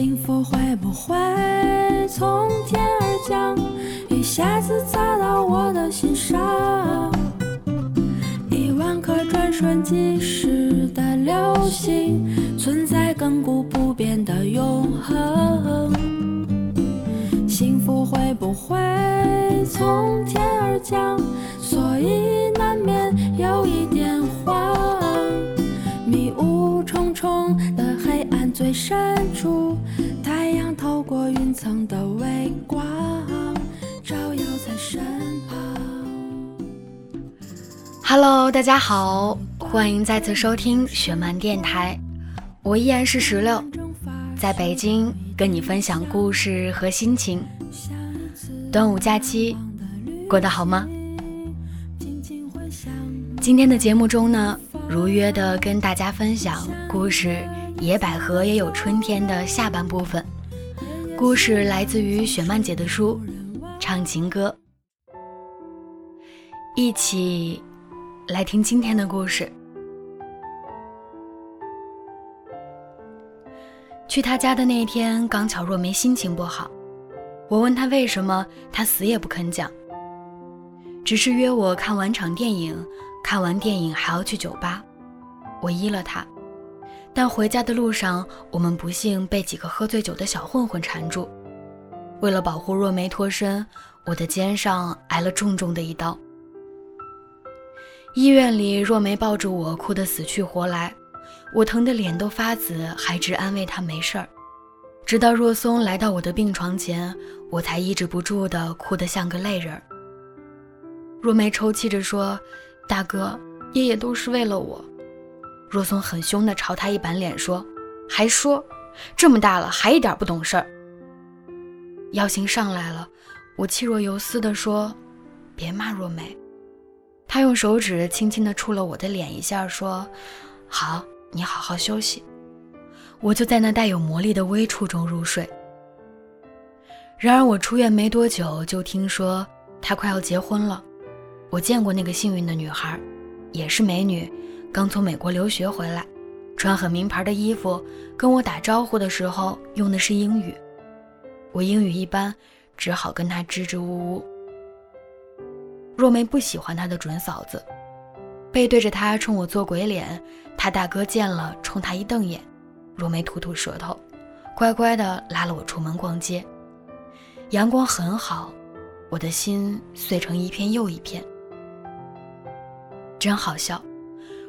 幸福会不会从天而降，一下子砸到我的心上？一万颗转瞬即逝的流星，存在亘古不变的永恒。幸福会不会从天而降？所以难免有一点慌。迷雾重重的黑暗最深，层的微光，照耀在身旁。Hello，大家好，欢迎再次收听雪漫电台，我依然是石榴，在北京跟你分享故事和心情。端午假期过得好吗？今天的节目中呢，如约的跟大家分享故事《野百合也有春天》的下半部分。故事来自于雪曼姐的书《唱情歌》，一起来听今天的故事。去他家的那天，刚巧若梅心情不好，我问她为什么，她死也不肯讲，只是约我看完场电影，看完电影还要去酒吧。我依了她，但回家的路上，我们不幸被几个喝醉酒的小混混缠住。为了保护若梅脱身，我的肩上挨了重重的一刀。医院里，若梅抱着我，哭得死去活来。我疼得脸都发紫，还直安慰她没事儿。直到若松来到我的病床前，我才抑制不住的哭得像个泪人儿。若梅抽泣着说：“大哥，爷爷都是为了我。”若松很凶地朝他一板脸说：“还说，这么大了还一点不懂事儿。”药性上来了，我气若游丝地说：“别骂若梅。”他用手指轻轻地触了我的脸一下，说：“好。”你好好休息，我就在那带有魔力的微触中入睡。然而我出院没多久，就听说她快要结婚了。我见过那个幸运的女孩，也是美女，刚从美国留学回来，穿很名牌的衣服，跟我打招呼的时候用的是英语。我英语一般，只好跟他支支吾吾。若梅不喜欢她的准嫂子。背对着他冲我做鬼脸，他大哥见了冲他一瞪眼，若梅吐吐舌头，乖乖的拉了我出门逛街。阳光很好，我的心碎成一片又一片。真好笑，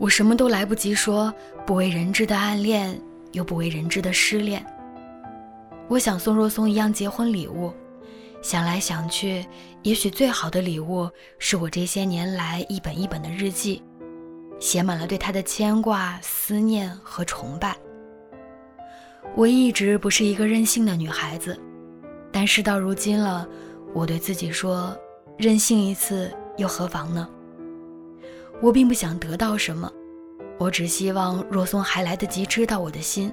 我什么都来不及说，不为人知的暗恋，又不为人知的失恋。我想送若松一样结婚礼物，想来想去，也许最好的礼物是我这些年来一本一本的日记，写满了对他的牵挂、思念和崇拜。我一直不是一个任性的女孩子，但事到如今了，我对自己说，任性一次又何妨呢？我并不想得到什么，我只希望若松还来得及知道我的心，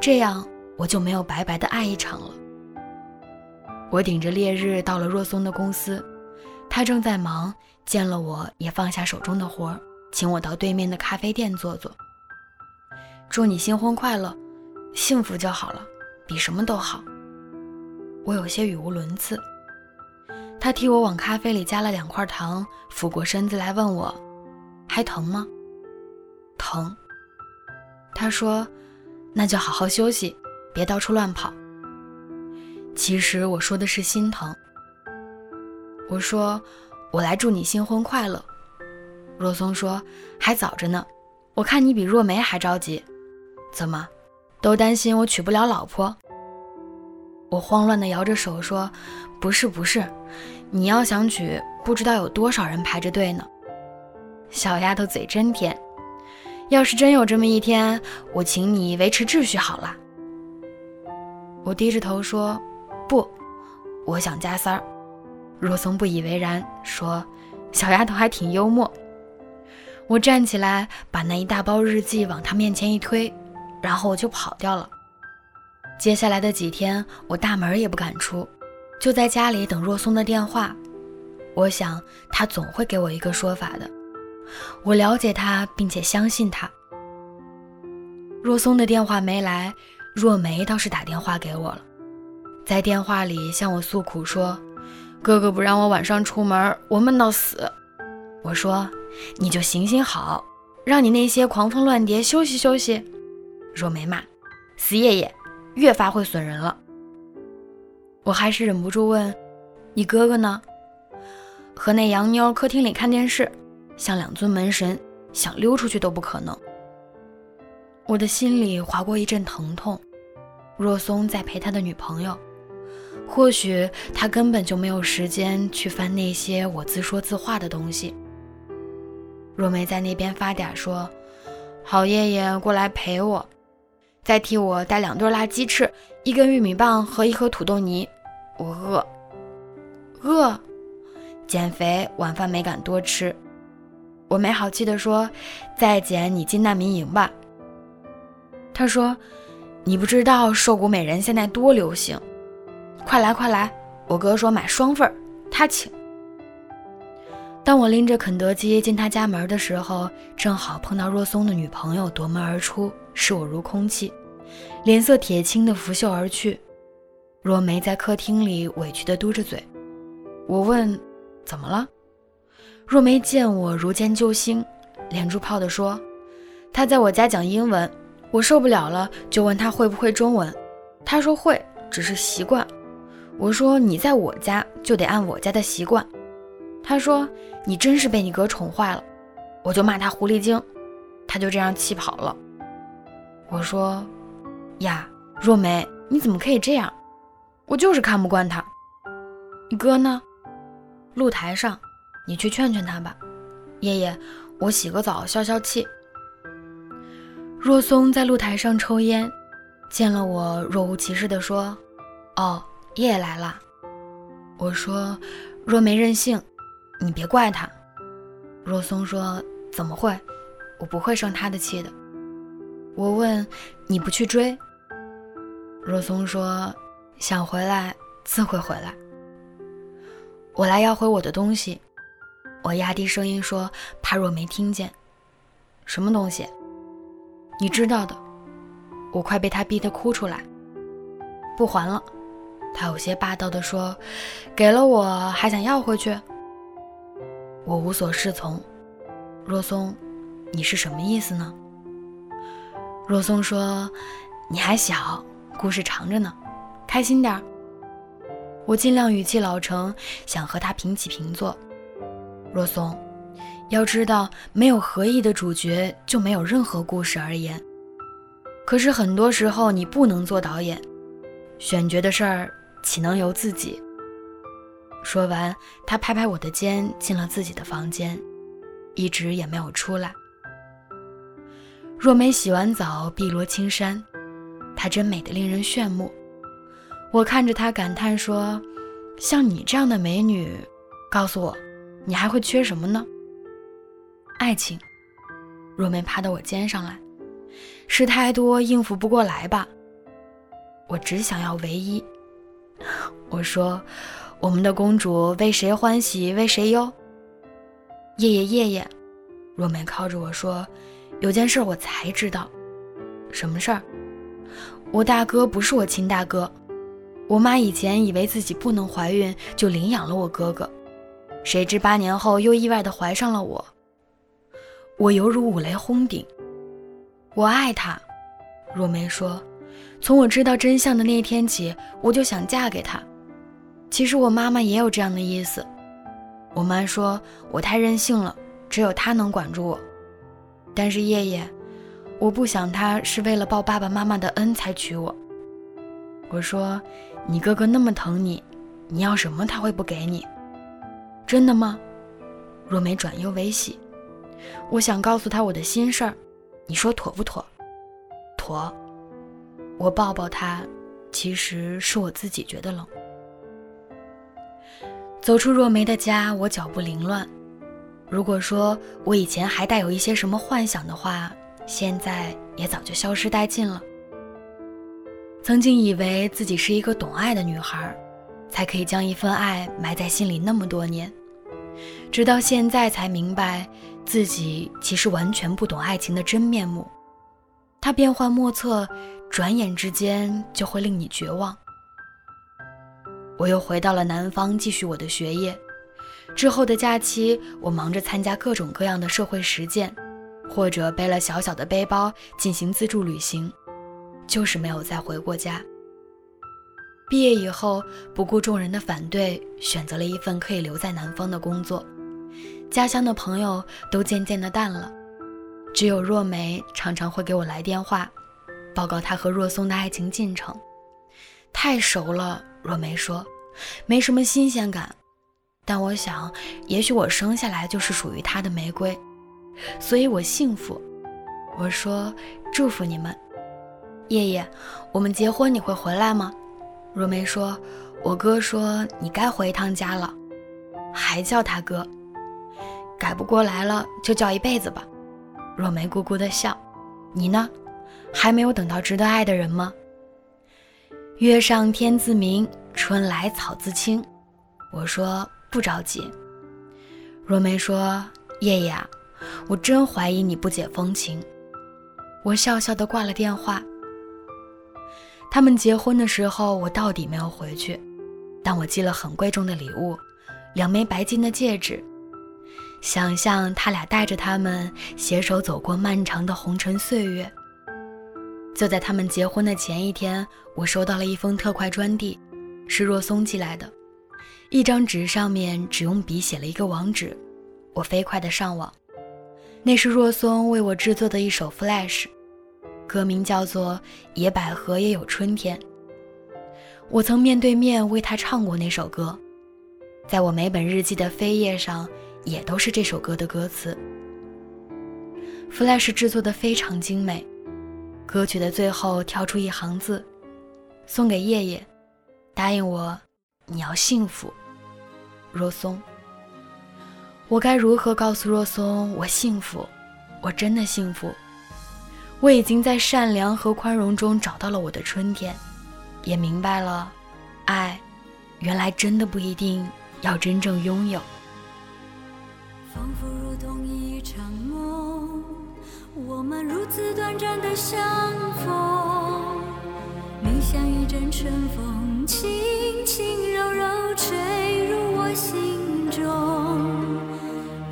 这样我就没有白白的爱一场了。我顶着烈日到了若松的公司，他正在忙，见了我也放下手中的活，请我到对面的咖啡店坐坐。祝你新婚快乐，幸福就好了，比什么都好。我有些语无伦次。他替我往咖啡里加了两块糖，俯过身子来问我：“还疼吗？”疼。他说：“那就好好休息，别到处乱跑。”其实我说的是心疼。我说：“我来祝你新婚快乐。”若松说：“还早着呢，我看你比若梅还着急，怎么，都担心我娶不了老婆？”我慌乱地摇着手说：“不是不是，你要想娶，不知道有多少人排着队呢。”小丫头嘴真甜，要是真有这么一天，我请你维持秩序好了。我低着头说。不，我想加塞儿。若松不以为然，说：“小丫头还挺幽默。”我站起来，把那一大包日记往她面前一推，然后我就跑掉了。接下来的几天，我大门也不敢出，就在家里等若松的电话。我想他总会给我一个说法的。我了解他，并且相信他。若松的电话没来，若梅倒是打电话给我了，在电话里向我诉苦说：“哥哥不让我晚上出门，我闷到死。”我说：“你就行行好，让你那些狂蜂乱蝶休息休息。”若梅骂：“死爷爷，越发会损人了。”我还是忍不住问：“你哥哥呢？”和那洋妞客厅里看电视，像两尊门神，想溜出去都不可能。我的心里划过一阵疼痛。若松在陪他的女朋友，或许他根本就没有时间去翻那些我自说自话的东西。若梅在那边发嗲说：“好爷爷过来陪我，再替我带两对辣鸡翅，一根玉米棒和一盒土豆泥。我饿，饿。”减肥，晚饭没敢多吃。我没好气地说：“再捡，你进难民营吧。”他说：“你不知道瘦骨美人现在多流行，快来快来！我哥说买双份儿，他请。”当我拎着肯德基进他家门的时候，正好碰到若松的女朋友夺门而出，视我如空气，脸色铁青的拂袖而去。若梅在客厅里委屈地嘟着嘴。我问。怎么了？若梅见我如见救星，连珠炮地说：“他在我家讲英文，我受不了了，就问他会不会中文。他说会，只是习惯。我说你在我家就得按我家的习惯。他说你真是被你哥宠坏了，我就骂他狐狸精，他就这样气跑了。我说呀，若梅，你怎么可以这样？我就是看不惯他。你哥呢？”露台上，你去劝劝他吧，爷爷，我洗个澡消消气。若松在露台上抽烟，见了我，若无其事地说：“哦，爷爷来了。”我说：“若没任性，你别怪他。”若松说：“怎么会？我不会生他的气的。”我问：“你不去追？”若松说：“想回来，自会回来。”我来要回我的东西，我压低声音说，怕若没听见。什么东西？你知道的。我快被他逼得哭出来。不还了，他有些霸道地说，给了我还想要回去。我无所适从。若松，你是什么意思呢？若松说，你还小，故事长着呢，开心点儿。我尽量语气老成，想和他平起平坐。若松，要知道，没有合意的主角，就没有任何故事而言。可是很多时候，你不能做导演，选角的事儿岂能由自己？说完，他拍拍我的肩，进了自己的房间，一直也没有出来。若梅洗完澡，碧罗青山，她真美得令人炫目。我看着她感叹说：“像你这样的美女，告诉我，你还会缺什么呢？”爱情。若梅趴到我肩上来，事太多应付不过来吧？我只想要唯一。我说：“我们的公主为谁欢喜为谁忧？”夜夜夜夜，若梅靠着我说：“有件事我才知道，什么事儿？我大哥不是我亲大哥。”我妈以前以为自己不能怀孕，就领养了我哥哥，谁知八年后又意外的怀上了我。我犹如五雷轰顶。我爱他，若梅说，从我知道真相的那一天起，我就想嫁给他。其实我妈妈也有这样的意思。我妈说我太任性了，只有他能管住我。但是叶叶，我不想他是为了报爸爸妈妈的恩才娶我。我说。你哥哥那么疼你，你要什么他会不给你？真的吗？若梅转忧为喜，我想告诉他我的心事儿，你说妥不妥？妥。我抱抱他，其实是我自己觉得冷。走出若梅的家，我脚步凌乱。如果说我以前还带有一些什么幻想的话，现在也早就消失殆尽了。曾经以为自己是一个懂爱的女孩，才可以将一份爱埋在心里那么多年，直到现在才明白，自己其实完全不懂爱情的真面目。它变幻莫测，转眼之间就会令你绝望。我又回到了南方，继续我的学业。之后的假期，我忙着参加各种各样的社会实践，或者背了小小的背包进行自助旅行，就是没有再回过家。毕业以后，不顾众人的反对，选择了一份可以留在南方的工作。家乡的朋友都渐渐的淡了，只有若梅常常会给我来电话，报告她和若松的爱情进程。太熟了，若梅说，没什么新鲜感。但我想，也许我生下来就是属于他的玫瑰，所以我幸福。我说，祝福你们，叶叶，我们结婚你会回来吗？若梅说：“我哥说你该回一趟家了，还叫他哥，改不过来了就叫一辈子吧。”若梅咕咕的笑。你呢？还没有等到值得爱的人吗？月上天自明，春来草自青。我说不着急。若梅说：“叶叶啊，我真怀疑你不解风情。”我笑笑的挂了电话。他们结婚的时候，我到底没有回去，但我寄了很贵重的礼物，两枚白金的戒指。想象他俩带着他们携手走过漫长的红尘岁月。就在他们结婚的前一天，我收到了一封特快专递，是若松寄来的，一张纸上面只用笔写了一个网址，我飞快的上网，那是若松为我制作的一首 Flash。歌名叫做《野百合也有春天》。我曾面对面为他唱过那首歌，在我每本日记的扉页上也都是这首歌的歌词。Flash 制作的非常精美，歌曲的最后跳出一行字：“送给叶叶，答应我，你要幸福。”若松。我该如何告诉若松我幸福？我真的幸福。我已经在善良和宽容中找到了我的春天，也明白了，爱，原来真的不一定要真正拥有。仿佛如同一场梦，我们如此短暂的相逢，你像一阵春风，轻轻柔柔吹入我心中。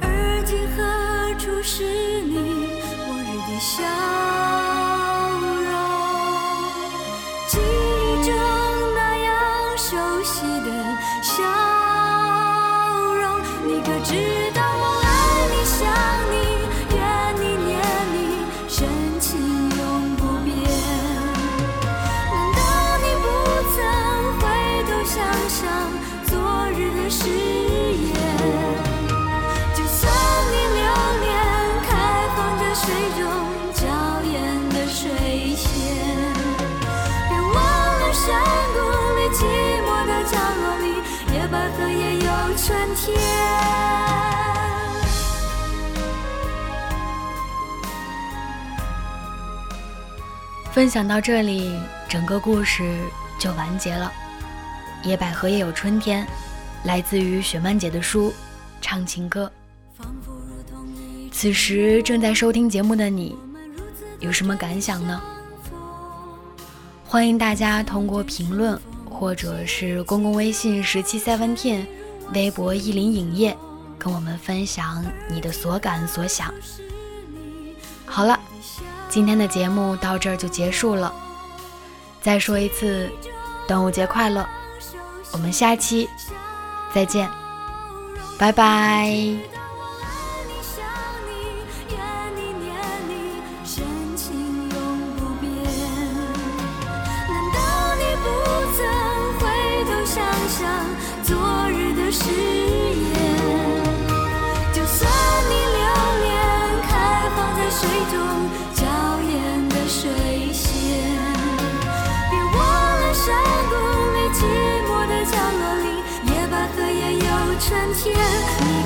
而今何处是你往日的笑？寂寞的角落里，野百合也有春天分享到这里，整个故事就完结了。野百合也有春天，来自于雪漫姐的书《唱情歌》。此时正在收听节目的你，有什么感想呢？欢迎大家通过评论，或者是公共微信十七 seventeen，微博意林影业，跟我们分享你的所感所想。好了。今天的节目到这儿就结束了，再说一次，端午节快乐！我们下期再见，拜拜。想昨日的誓言就算你留恋开放在水中娇艳的水仙。别忘了山谷里寂寞的角落里野百合也有春天。